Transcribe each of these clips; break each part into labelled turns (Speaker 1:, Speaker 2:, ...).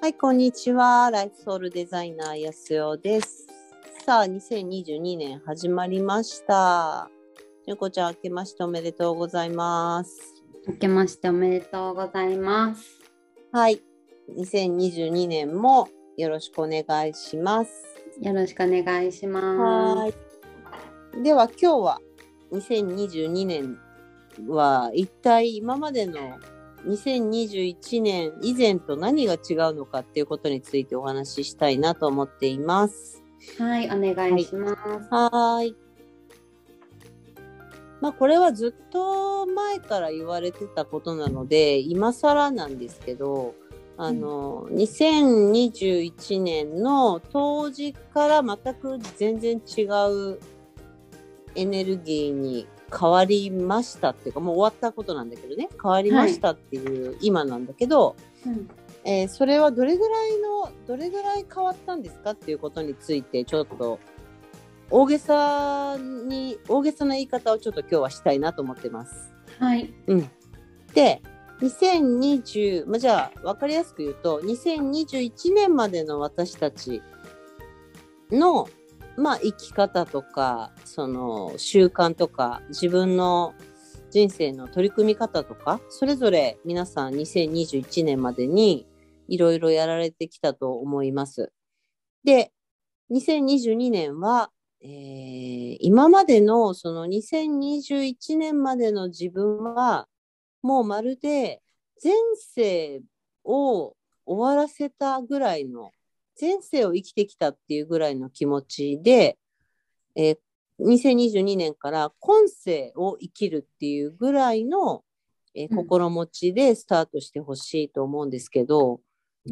Speaker 1: はい、こんにちは。ライフソウルデザイナー安代です。さあ、2022年始まりました。ゆうこちゃん、明けましておめでとうございます。
Speaker 2: 明けましておめでとうございます。
Speaker 1: はい、2022年もよろしくお願いします。
Speaker 2: よろしくお願いします。
Speaker 1: はい。では、今日は2022年は一体今までの2021年以前と何が違うのかっていうことについてお話ししたいなと思っています。
Speaker 2: はい、お願いします。
Speaker 1: はーい。まあこれはずっと前から言われてたことなので、今更なんですけど、あの、2021年の当時から全く全然違うエネルギーに変わりましたっていうか、もう終わったことなんだけどね、変わりましたっていう今なんだけど、
Speaker 2: うん
Speaker 1: えーそれはどれぐらいのどれぐらい変わったんですかっていうことについてちょっと大げさに大げさな言い方をちょっと今日はしたいなと思ってます。
Speaker 2: はい。
Speaker 1: うん、で2020、まあ、じゃあ分かりやすく言うと2021年までの私たちの、まあ、生き方とかその習慣とか自分の人生の取り組み方とかそれぞれ皆さん2021年までにいろいろやられてきたと思います。で2022年は、えー今までのその2021年までの自分はもうまるで前世を終わらせたぐらいの前世を生きてきたっていうぐらいの気持ちで、えー2022年から今世を生きるっていうぐらいの、えー
Speaker 2: うん
Speaker 1: 心持ちでスタートしてほしいと思うんですけど、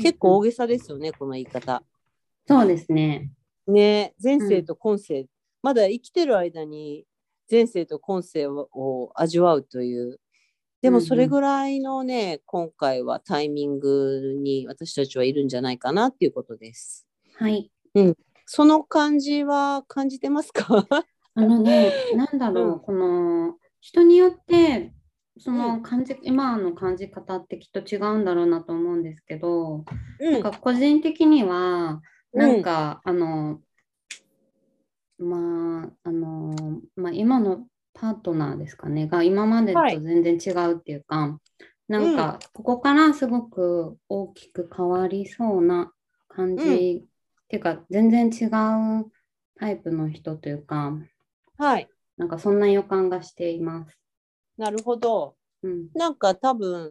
Speaker 1: 結構大げさですよね、この言い方。
Speaker 2: そうですね。
Speaker 1: ね前世と今世、まだ生きてる間に前世と今世をを味わうというでも
Speaker 2: うん。うん
Speaker 1: それぐらいのね、今回はタイミングに私たちはいるんじゃないかなっていうことです。
Speaker 2: はい。
Speaker 1: その感じは感じてますか？
Speaker 2: あのね、なんだろう、
Speaker 1: うん。
Speaker 2: この人によって、そうの
Speaker 1: ん。
Speaker 2: 感じ、今の感じ方ってきっと違うんだろうなと思うんですけど、
Speaker 1: う
Speaker 2: なんか個人的には、なんか、あの、まあ、あの、まあ、今のパートナーですかね、が今までと
Speaker 1: はい
Speaker 2: 全然違うっていうか、なんか、ここからすごく大きく変わりそうな感じ、
Speaker 1: うん
Speaker 2: っていうか、全然違うタイプの人というか、
Speaker 1: はい。
Speaker 2: なんかそんな予感がしています。
Speaker 1: なるほど。
Speaker 2: うん、
Speaker 1: なんか多分、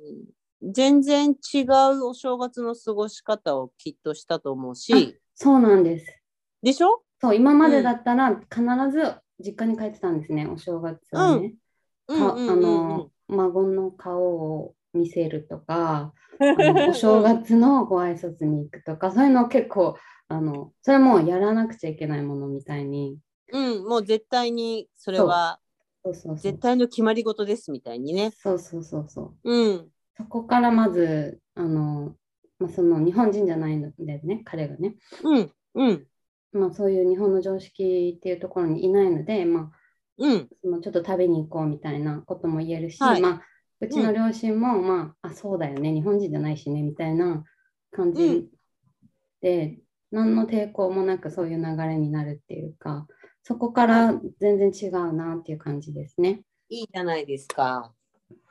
Speaker 1: 全然違うお正月の過ごし方をきっとしたと思うし、
Speaker 2: そうなんです。
Speaker 1: でしょ？
Speaker 2: そう、今までだったら必ず実家に帰ってたんですね、お正月はね。かあの、孫の顔を見せるとか、お正月のご挨拶に行くとか、そういうの結構、あの、それもやらなくちゃいけないものみたいに。
Speaker 1: うん、もう絶対にそれは
Speaker 2: そうそうそう
Speaker 1: 絶。対の決まり事ですみたいにね。
Speaker 2: そうそうそうそう。
Speaker 1: うん。
Speaker 2: そこからまず、あの、まあ、その日本人じゃないのでね、彼がね。
Speaker 1: うん。うん。
Speaker 2: まあ、そういう日本の常識っていうところにいないので、まあ、
Speaker 1: うん。
Speaker 2: そのちょっと食べに行こうみたいなことも言えるし、
Speaker 1: はい
Speaker 2: まあ、うちの両親も、まあ、あ、そうだよね、日本人じゃないしね、みたいな感
Speaker 1: うん
Speaker 2: じで、何の抵抗もなくそういう流れになるっていうか、そこから全然違うなっていう感じですね。
Speaker 1: いいじゃないですか。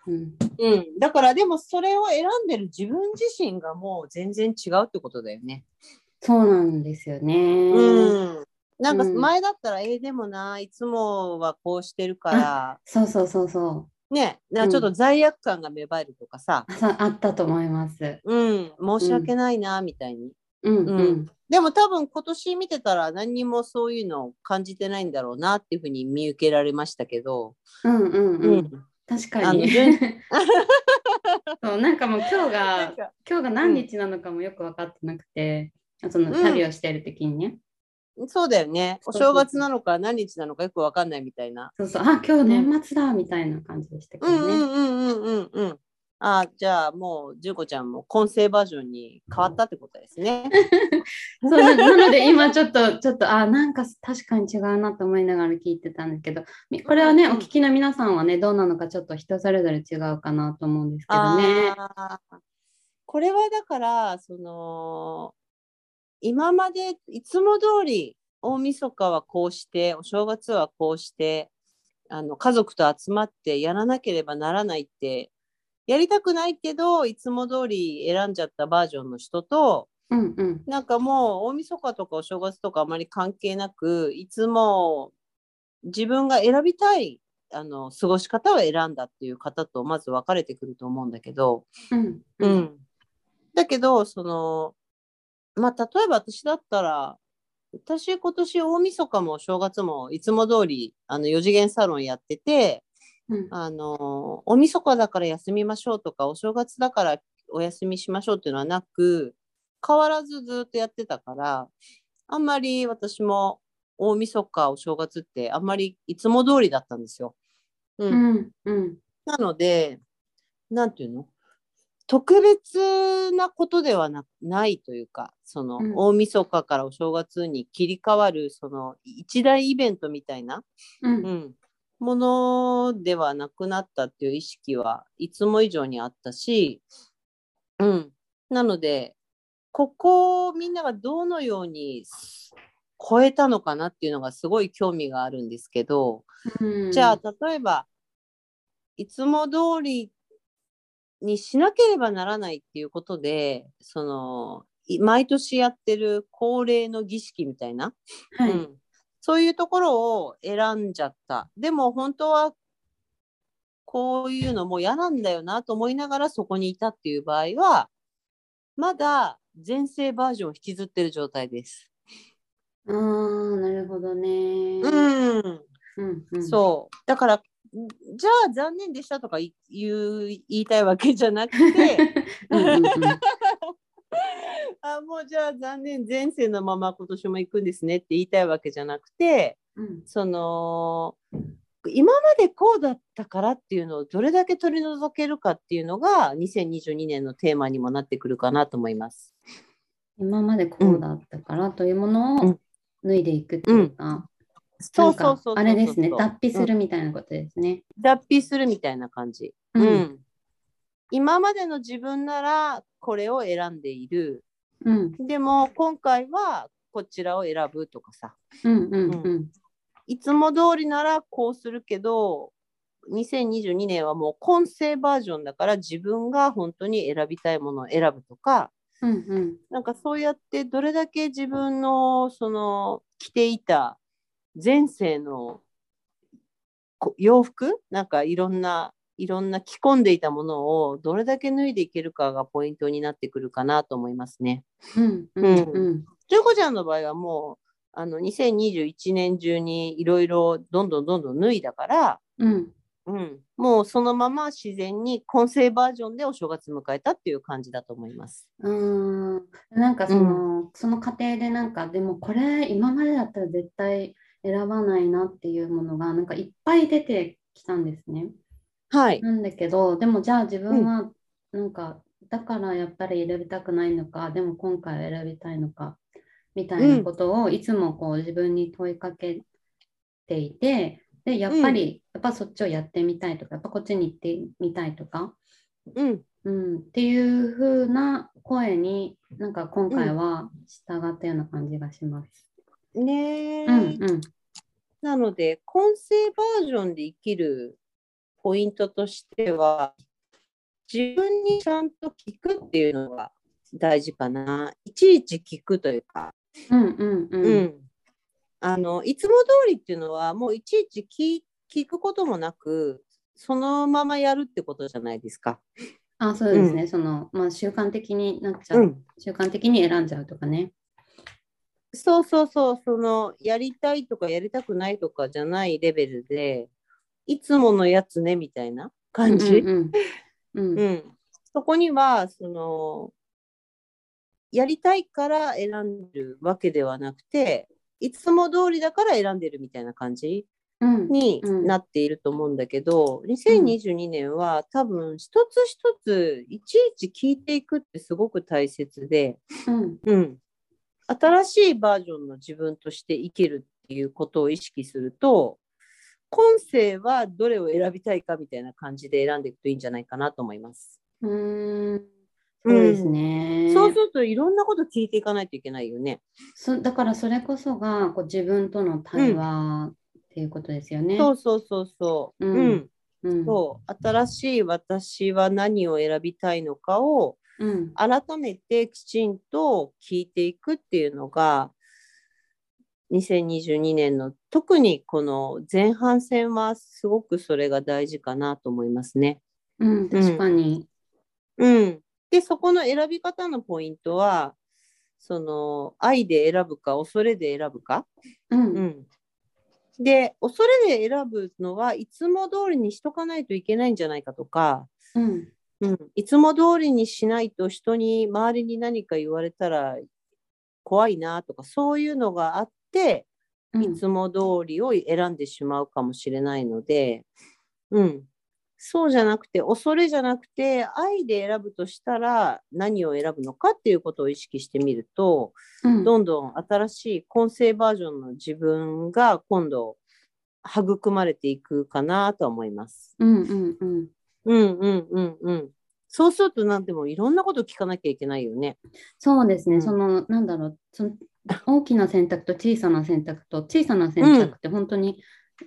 Speaker 2: うん、
Speaker 1: うん。だからでもそれを選んでる自分自身がもう全然違うってことだよね。
Speaker 2: そうなんですよね。
Speaker 1: うん。なんか
Speaker 2: うん
Speaker 1: 前だったら、えーでもな、いつもはこうしてるから、
Speaker 2: そうそうそうそう。
Speaker 1: ね、なんかちょっと罪悪感が芽生えるとかさ、
Speaker 2: あさあったと思います。
Speaker 1: うん、申し訳ないな、みたいに。
Speaker 2: うん
Speaker 1: う
Speaker 2: うんん。
Speaker 1: でも多分今年見てたら何にもそういうのを感じてないんだろうなっていうふうに見受けられましたけど、
Speaker 2: うんうん
Speaker 1: う
Speaker 2: うん。確かに。
Speaker 1: あの順
Speaker 2: そうなんかもう今日が
Speaker 1: か
Speaker 2: 今日が何日なのかもよく分かってなくて、その
Speaker 1: うん
Speaker 2: 旅をしてる時にね、
Speaker 1: そうだよね。お正月なのか何日なのかよくわかんないみたいな。
Speaker 2: そうそう、あ、今日年末だみたいな感じでしたけどね。
Speaker 1: うんうんうんうんうんうん。あじゃあもう、純子ちゃんも混声バージョンに変わったってことですね。
Speaker 2: そうななので今ちょっと、ちょっと、あ、なんか確かに違うなと思いながら聞いてたんですけど、みこれはね、
Speaker 1: うん
Speaker 2: お聞きの皆さんはね、どうなのかちょっと人それぞれ違うかなと思うんですけどね。
Speaker 1: これはだからその今までいつも通り大晦日はこうしてお正月はこうしてあの家族と集まってやらなければならないってやりたくないけどいつも通り選んじゃったバージョンの人と
Speaker 2: うんうん。
Speaker 1: なんかもう大晦日とかお正月とかあまり関係なくいつも自分が選びたいあの過ごし方を選んだっていう方とまず分かれてくると思うんだけど、
Speaker 2: うん
Speaker 1: う。ん、だけどそのまあ例えば私だったら私今年大晦日もお正月もいつも通りあの4次元サロンやってて
Speaker 2: うん。
Speaker 1: あの大晦日だから休みましょうとかお正月だからお休みしましょうっていうのはなく変わらずずっとやってたからあんまり私も大晦日お正月ってあんまりいつも通りだったんですよ。う
Speaker 2: うんうん。
Speaker 1: なので、なんていうの？特別なことではなないというか、その、
Speaker 2: うん。
Speaker 1: 大晦日からお正月に切り替わる、その一大イベントみたいな、
Speaker 2: う
Speaker 1: うんん、ものではなくなったっていう意識はいつも以上にあったし、うん、なので、ここをみんながどのように超えたのかなっていうのがすごい興味があるんですけど、
Speaker 2: うん。
Speaker 1: じゃあ例えばいつも通りにしなければならないっていうことでそのい毎年やってる恒例の儀式みたいな、
Speaker 2: はい
Speaker 1: うん、そういうところを選んじゃったでも本当はこういうのも嫌なんだよなと思いながらそこにいたっていう場合はまだ前世バージョンを引きずってる状態です。
Speaker 2: ああ、なるほどね。
Speaker 1: うん
Speaker 2: うんうん。
Speaker 1: そう。だから、じゃあ残念でしたとか言う言いたいわけじゃなくて。あもうじゃあ残念、前世のまま今年も行くんですねって言いたいわけじゃなくて、
Speaker 2: うん
Speaker 1: その、今までこうだったからっていうのをどれだけ取り除けるかっていうのが2022年のテーマにもなってくるかなと思います。
Speaker 2: 今までこうだったからというものを
Speaker 1: うん
Speaker 2: 脱いでいくっていうか、
Speaker 1: そうそうそう
Speaker 2: あれですね、脱皮す
Speaker 1: うん
Speaker 2: るみたいなことですね。
Speaker 1: 脱皮するみたいな感じ。
Speaker 2: うん。
Speaker 1: うん。今までの自分ならこれを選んでいる。
Speaker 2: うん。
Speaker 1: でも今回はこちらを選ぶとかさ。
Speaker 2: うんうんうん。
Speaker 1: いつも通りならこうするけど、2022年はもう今世バージョンだから自分が本当に選びたいものを選ぶとか、
Speaker 2: うんうん。
Speaker 1: なんかそうやってどれだけ自分のその着ていた前世のこ洋服？なんかいろんないろんな着込んでいたものをどれだけ脱いでいけるかがポイントになってくるかなと思いますね。
Speaker 2: うんうんうん。
Speaker 1: ジョコちゃんの場合はもうあの2021年中にいろいろどんどんどんどん脱いだから、
Speaker 2: うん。
Speaker 1: うん、もうそのまま自然に今世バージョンでお正月迎えたっていう感じだと思います。
Speaker 2: うーん。なんかその、その過程でなんかでもこれ今までだったら絶対選ばないなっていうものがなんかいっぱい出てきたんですね。
Speaker 1: はい。
Speaker 2: なんだけどでもじゃあ自分はなんか、だからやっぱり選びたくないのかでも今回は選びたいのかみたいなことをいつもこう自分に問いかけていてでやっぱり、やっぱそっちをやってみたいとかやっぱこっちに行ってみたいとか、
Speaker 1: うん。
Speaker 2: うん、っていう風な声になんか今回は従ったような感じがします。
Speaker 1: ねえ、
Speaker 2: うんうん
Speaker 1: なので、今世バージョンで生きるポイントとしては、自分にちゃんと聞くっていうのが大事かな。いちいち聞くというか、
Speaker 2: うんうんうん。
Speaker 1: うん。あのいつも通りっていうのは、もういちいち聞聞くこともなく、そのままやるってことじゃないですか。
Speaker 2: あそうですね、そのまあ習慣的になっちゃう、
Speaker 1: うん。
Speaker 2: 習慣的に選んじゃうとかね。
Speaker 1: そうそうそう、そのやりたいとかやりたくないとかじゃないレベルで、いつものやつねみたいな感じ。
Speaker 2: うんうんうん。
Speaker 1: うん、そこにはそのやりたいから選んでるわけではなくていつも通りだから選んでるみたいな感じ
Speaker 2: うん。
Speaker 1: に
Speaker 2: うん。
Speaker 1: なっていると思うんだけど、2022年は多分一つ一ついちいち聞いていくってすごく大切で、
Speaker 2: うん。
Speaker 1: うん、新しいバージョンの自分として生きるっていうことを意識すると今世はどれを選びたいかみたいな感じで選んでいくといいんじゃないかなと思います。
Speaker 2: うーんそうですね、
Speaker 1: そうするといろんなこと聞いていかないといけないよね。
Speaker 2: そだからそれこそがこう自分との対話っていうことですよね。
Speaker 1: そうそうそうそう。
Speaker 2: うん
Speaker 1: うん。
Speaker 2: うん
Speaker 1: そう。新しい私は何を選びたいのかを
Speaker 2: うん
Speaker 1: 改めてきちんと聞いていくっていうのが、2022年の特にこの前半戦はすごくそれが大事かなと思いますね。
Speaker 2: うん、確かに。
Speaker 1: うん。で、そこの選び方のポイントは、その愛で選ぶか恐れで選ぶか。
Speaker 2: う
Speaker 1: うんん。で、恐れで選ぶのはいつも通りにしとかないといけないんじゃないかとか、
Speaker 2: うん
Speaker 1: うん、いつも通りにしないと人に周りに何か言われたら怖いなとかそういうのがあって
Speaker 2: うん。
Speaker 1: いつも通りを選んでしまうかもしれないので、うん、そうじゃなくて恐れじゃなくて愛で選ぶとしたら何を選ぶのかっていうことを意識してみると
Speaker 2: うん。
Speaker 1: どんどん新しい混成バージョンの自分が今度育まれていくかなとは思います。
Speaker 2: うんうんうん
Speaker 1: うんうんうんうん。そうするとなんでもいろんなこと聞かなきゃいけないよね。
Speaker 2: そうですね、
Speaker 1: うん
Speaker 2: そのなんだろうその大きな選択と小さな選択と小さな選択って本当に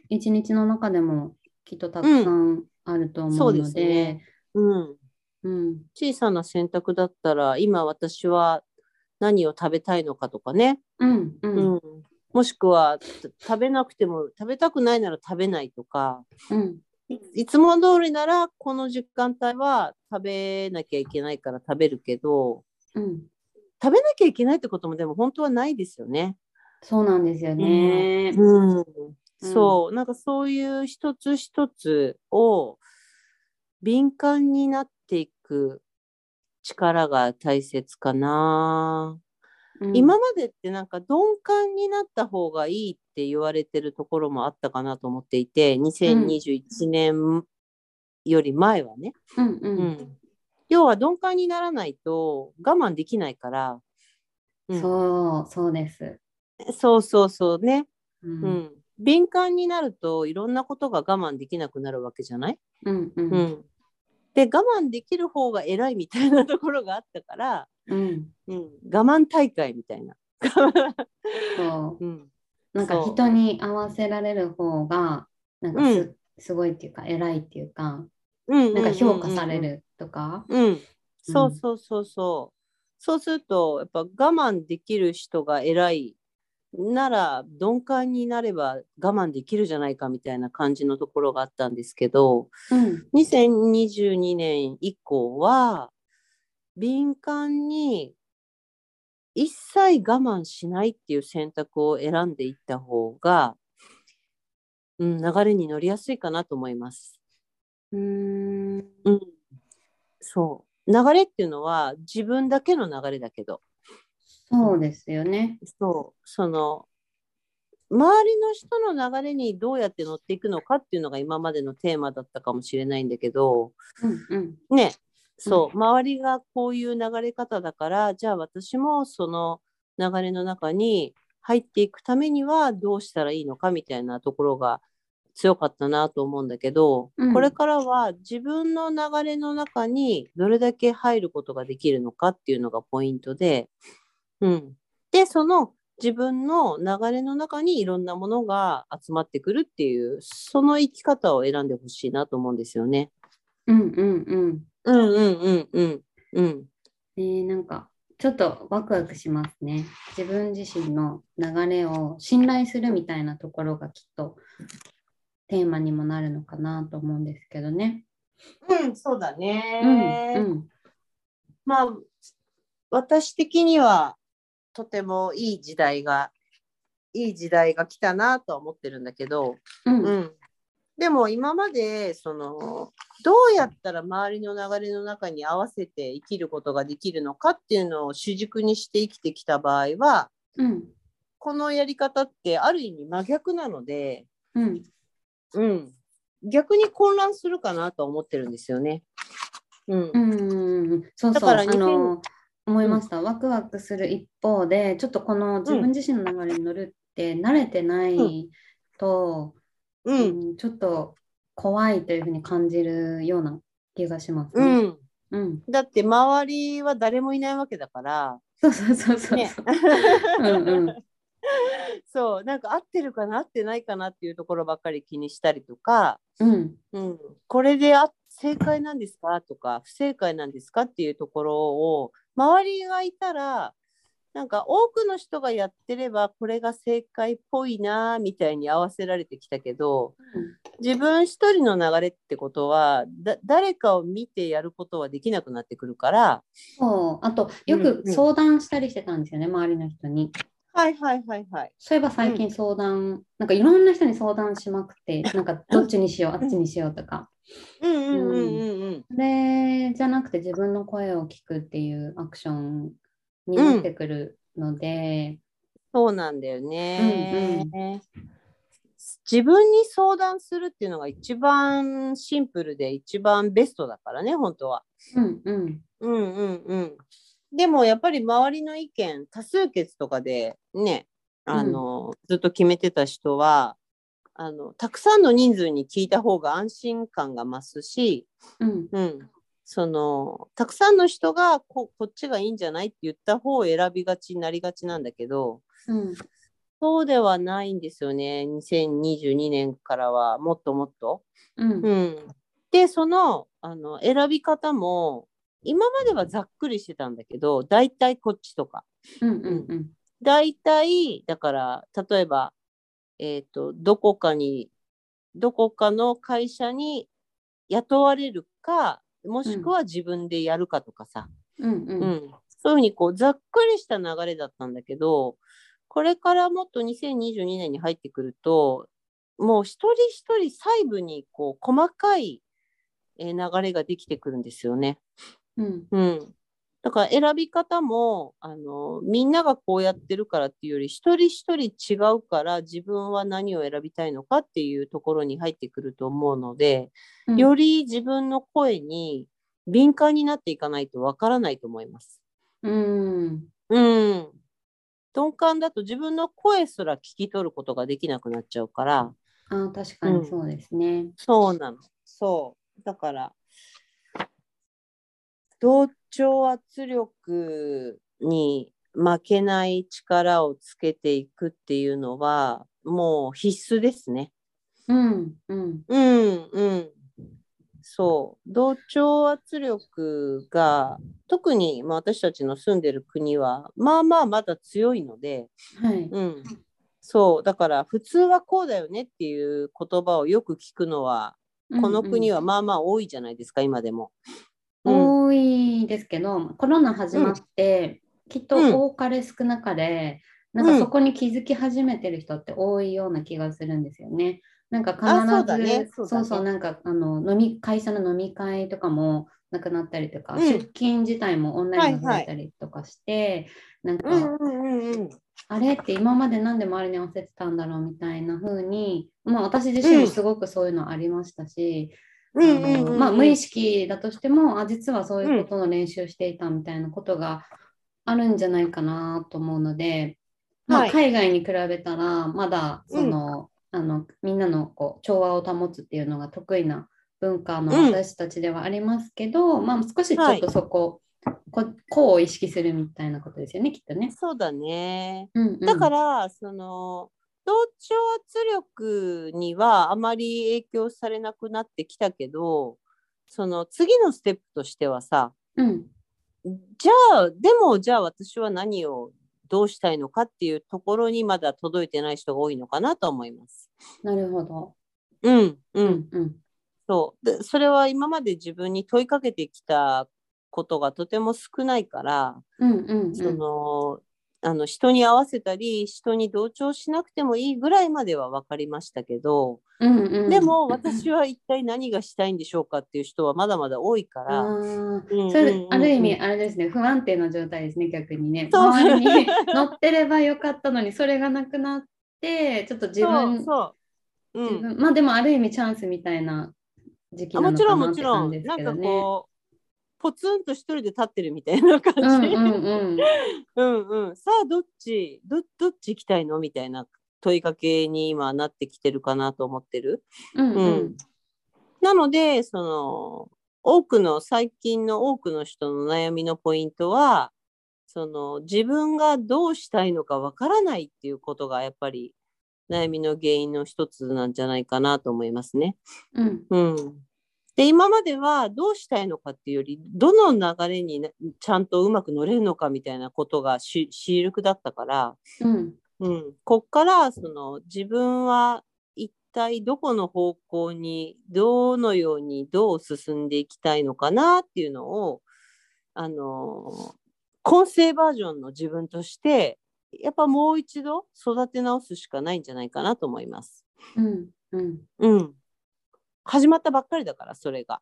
Speaker 2: 一日の中でもきっとたくさんあると思うの
Speaker 1: です
Speaker 2: で
Speaker 1: ね、うん。
Speaker 2: うん
Speaker 1: 小さな選択だったら今私は何を食べたいのかとかね。
Speaker 2: うんう
Speaker 1: うんん。もしくはた食べなくても食べたくないなら食べないとか。
Speaker 2: うん
Speaker 1: いいつも通りならこの時間帯は食べなきゃいけないから食べるけど
Speaker 2: うん
Speaker 1: 食べなきゃいけないってこともでも本当はないですよね。
Speaker 2: そうなんですよね。
Speaker 1: うん、そう、なんかそういう一つ一つを敏感になっていく力が大切かな。
Speaker 2: うん
Speaker 1: 今までってなんか鈍感になった方がいいって言われてるところもあったかなと思っていて、2021年より前はね。
Speaker 2: うんう
Speaker 1: うん。ん要は鈍感にならないと我慢できないから。うん。
Speaker 2: そうそうです。
Speaker 1: そうそうそうね。
Speaker 2: う
Speaker 1: うん。ん、敏感になるといろんなことが我慢できなくなるわけじゃない、
Speaker 2: うんう
Speaker 1: うんん、で我慢できる方が偉いみたいなところがあったから、
Speaker 2: うん。
Speaker 1: うん、我慢大会みたいな。
Speaker 2: そう。
Speaker 1: うん、
Speaker 2: なんか人に合わせられる方がなんかす,、
Speaker 1: うん
Speaker 2: すごいっていうか偉いっていうか
Speaker 1: うん
Speaker 2: なんか評価され。るとか？
Speaker 1: うんうんうん、そうそうそうそう。そうするとやっぱ我慢できる人が偉いなら鈍感になれば我慢できるじゃないかみたいな感じのところがあったんですけど、
Speaker 2: うん
Speaker 1: 2022年以降は敏感に一切我慢しないっていう選択を選んでいった方が、うん、流れに乗りやすいかなと思います。
Speaker 2: うーん。
Speaker 1: うん、そう。流れっていうのは自分だけの流れだけど。
Speaker 2: そうですよね。
Speaker 1: そう。その周りの人の流れにどうやって乗っていくのかっていうのが今までのテーマだったかもしれないんだけど、
Speaker 2: うんうん。
Speaker 1: ね、そう、周りがこういう流れ方だから、じゃあ私もその流れの中に入っていくためにはどうしたらいいのかみたいなところが強かったなと思うんだけど、
Speaker 2: うん
Speaker 1: これからは自分の流れの中にどれだけ入ることができるのかっていうのがポイントで、うん。で、その自分の流れの中にいろんなものが集まってくるっていう、その生き方を選んでほしいなと思うんですよね。
Speaker 2: うんうんうん。
Speaker 1: うんうんうんうんうん。
Speaker 2: えーなんかちょっとワクワクしますね。自分自身の流れを信頼するみたいなところがきっとテーマにもなるのかなと思うんですけどね。
Speaker 1: うん、そうだ
Speaker 2: うん
Speaker 1: ね。
Speaker 2: うん
Speaker 1: まあ、私的にはとてもいい時代が、いい時代が来たなとは思ってるんだけど、
Speaker 2: うん
Speaker 1: うん。でも今まで、その、どうやったら周りの流れの中に合わせて生きることができるのかっていうのを主軸にして生きてきた場合は、
Speaker 2: うん。
Speaker 1: このやり方ってある意味真逆なので、
Speaker 2: うん。
Speaker 1: うん。逆に混乱するかなとは思ってるんですよね。だから
Speaker 2: あの、思いました。ワクワクする一方で、ちょっとこの自分自身の流れに乗るって慣れてないと、
Speaker 1: うん。
Speaker 2: うんちょっと怖いというふうに感じるような気がします
Speaker 1: う
Speaker 2: ね。
Speaker 1: ん、
Speaker 2: うん。
Speaker 1: だって周りは誰もいないわけだから、
Speaker 2: そうそうそうそう。
Speaker 1: ね
Speaker 2: うんうん。
Speaker 1: そうなんか合ってるかな合ってないかなっていうところばっかり気にしたりとか、
Speaker 2: うん。
Speaker 1: うん、これであ正解なんですかとか不正解なんですかっていうところを周りがいたらなんか多くの人がやってればこれが正解っぽいなみたいに合わせられてきたけど自分一人の流れってことはだ誰かを見てやることはできなくなってくるから
Speaker 2: そう。あと、よく相談したりしてたんですよね、周りの人に。
Speaker 1: はいはいはいはい。
Speaker 2: そういえば最近相談、なんかいろんな人に相談しまくって、なんかどっちにしよう、あっちにしようとか。
Speaker 1: うんうんうんうんうん。
Speaker 2: で、じゃなくて自分の声を聞くっていうアクションになってくるので、
Speaker 1: そうなんだよね。自分に相談するっていうのが一番シンプルで一番ベストだからね、本当は。
Speaker 2: うんうん。
Speaker 1: うんうんうん。でもやっぱり周りの意見、多数決とかでね、あの、ずっと決めてた人は、あの、たくさんの人数に聞いた方が安心感が増すし、
Speaker 2: うん
Speaker 1: うん。その、たくさんの人がここっちがいいんじゃないって言った方を選びがちになりがちなんだけど、
Speaker 2: うん
Speaker 1: そうではないんですよね。2022年からはもっともっと。
Speaker 2: うん
Speaker 1: うん、で、そのあの選び方も、今まではざっくりしてたんだけど、大体こっちとか。
Speaker 2: うんうんうん
Speaker 1: 大体、だから、例えば、えっ、と、どこかに、どこかの会社に雇われるか、もしくは自分でやるかとかさ。
Speaker 2: うんう
Speaker 1: うん。ん、そういうふうにこうざっくりした流れだったんだけどこれからもっと2022年に入ってくるともう一人一人細部にこう細かいえー流れができてくるんですよね。
Speaker 2: うん。
Speaker 1: うん、だから選び方もあのみんながこうやってるからっていうより一人一人違うから自分は何を選びたいのかっていうところに入ってくると思うので、
Speaker 2: うん
Speaker 1: より自分の声に敏感になっていかないとわからないと思います。
Speaker 2: うん
Speaker 1: うん。鈍感だと自分の声すら聞き取ることができなくなっちゃうから、
Speaker 2: あー確かにそうですね。
Speaker 1: そうなの。そう。だから、同調圧力に負けない力をつけていくっていうのは、もう必須ですね。
Speaker 2: うんうん
Speaker 1: うんうん。そう。同調圧力が、特にまあ私たちの住んでる国は、まあまあまだ強いので、
Speaker 2: はい。
Speaker 1: うん、そうだから普通はこうだよねっていう言葉をよく聞くのはこの国はまあまあ多いじゃないですか、今でも。うん
Speaker 2: 多いですけど、コロナ始まって、きっと
Speaker 1: うん
Speaker 2: 多かれ少なかれ、なんかそこに気づき始めてる人って多いような気がするんですよね。なんか必ず、
Speaker 1: あそうだね。そうだね。
Speaker 2: そうそうなんかあの飲み会社の飲み会とかもなくなったりとか、
Speaker 1: うん。
Speaker 2: 出勤自体もオンラインが増えたりとかして、なんか、
Speaker 1: うんうんうんうん。
Speaker 2: あれって今までなんで周りに合わせてたんだろうみたいな風に、まあ、私自身もすごくそういうのありましたし、
Speaker 1: うんうんうんうん。
Speaker 2: あのまあ、無意識だとしてもあ実はそういうことの練習していたみたいなことがあるんじゃないかなと思うので、まあ、
Speaker 1: はい。
Speaker 2: 海外に比べたらまだその、あのみんなのこう調和を保つっていうのが得意な文化の
Speaker 1: うん。
Speaker 2: 私たちではありますけど、まあ、少しちょ
Speaker 1: はい。
Speaker 2: っとそこ、ここうを意識するみたいなことですよねきっとね。
Speaker 1: そうだね。
Speaker 2: うんうん。
Speaker 1: だから、その同調圧力にはあまり影響されなくなってきたけどその次のステップとしてはさ
Speaker 2: うん。
Speaker 1: じゃあでもじゃあ私は何をどうしたいのかっていうところにまだ届いてない人が多いのかなと思います。
Speaker 2: なるほど。
Speaker 1: うんう、
Speaker 2: うんんうん。
Speaker 1: そう。でそれは今まで自分に問いかけてきたことがとても少ないから、
Speaker 2: うんうんうん。
Speaker 1: そのあの人に合わせたり人に同調しなくてもいいぐらいまでは分かりましたけど、
Speaker 2: うんうん。
Speaker 1: でも私は一体何がしたいんでしょうかっていう人はまだまだ多いから。
Speaker 2: あー。
Speaker 1: うんうんうん。
Speaker 2: それある意味あれですね不安定な状態ですね逆にね。周りに乗ってればよかったのにそれがなくなってちょっと自分まあでもある意味チャンスみたいな時期
Speaker 1: あ
Speaker 2: なのか
Speaker 1: もちろんもち
Speaker 2: なって感
Speaker 1: ろん。なんか
Speaker 2: じですけどね。
Speaker 1: こうポツンと一人で立ってるみたいな感じ、
Speaker 2: うんうんうん
Speaker 1: うんうんさあどっちどどっち行きたいのみたいな問いかけに今なってきてるかなと思ってる？
Speaker 2: うんう
Speaker 1: うんんなのでその多くの、最近の多くの人の悩みのポイントは、その自分がどうしたいのかわからないっていうことがやっぱり悩みの原因の一つなんじゃないかなと思いますね。
Speaker 2: うん。
Speaker 1: うん。で、今まではどうしたいのかっていうより、どの流れにちゃんとうまく乗れるのかみたいなことが主力だったから、
Speaker 2: うん。
Speaker 1: うん、こっからその自分は一体どこの方向にどのようにどう進んでいきたいのかなっていうのをあの混成バージョンの自分としてやっぱもう一度育て直すしかないんじゃないかなと思います。
Speaker 2: うんうん、
Speaker 1: うん、始まったばっかりだからそれが。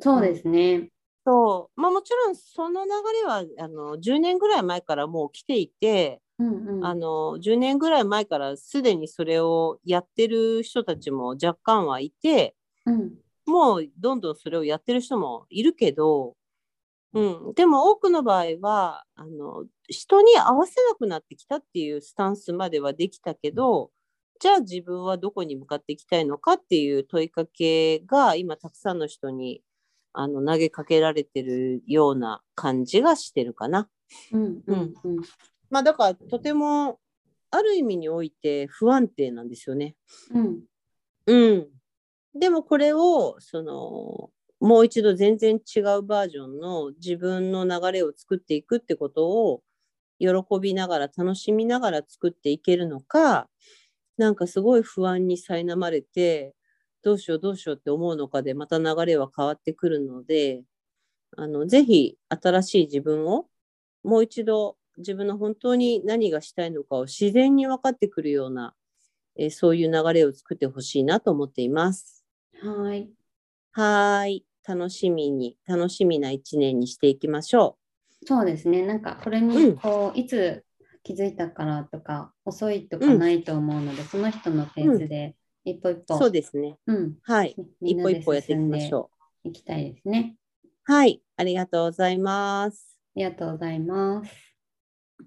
Speaker 2: そうですね。
Speaker 1: そうまあ、もちろんその流れはあの10年ぐらい前からもう来ていて、
Speaker 2: うんうん、
Speaker 1: あの10年ぐらい前からすでにそれをやってる人たちも若干はいて、
Speaker 2: うん、
Speaker 1: もうどんどんそれをやってる人もいるけど、うん、でも多くの場合はあの人に合わせなくなってきたっていうスタンスまではできたけどじゃあ自分はどこに向かっていきたいのかっていう問いかけが今たくさんの人にあの投げかけられてるような感じがしてるかな。
Speaker 2: うんうんうん、
Speaker 1: まあだからとてもある意味において不安定なんですよね。
Speaker 2: うん、
Speaker 1: うん、でもこれをそのもう一度全然違うバージョンの自分の流れを作っていくってことを喜びながら楽しみながら作っていけるのかなんかすごい不安に苛まれてどうしようどうしようって思うのかでまた流れは変わってくるのであのぜひ新しい自分をもう一度自分の本当に何がしたいのかを自然に分かってくるような、えー、そういう流れを作ってほしいなと思っています。
Speaker 2: はい。
Speaker 1: はい。楽しみに、楽しみな一年にしていきましょ
Speaker 2: う。そうですね。なんかこれにこう、うん、いつ気づいたからとか、遅いとかないと思うので、うん、その人のペースで一歩一歩、
Speaker 1: そうですね。
Speaker 2: うん。
Speaker 1: はい。一歩一歩やっていきましょ
Speaker 2: う。いきたいですね。
Speaker 1: はい。ありがとうございます。
Speaker 2: ありがとうございます。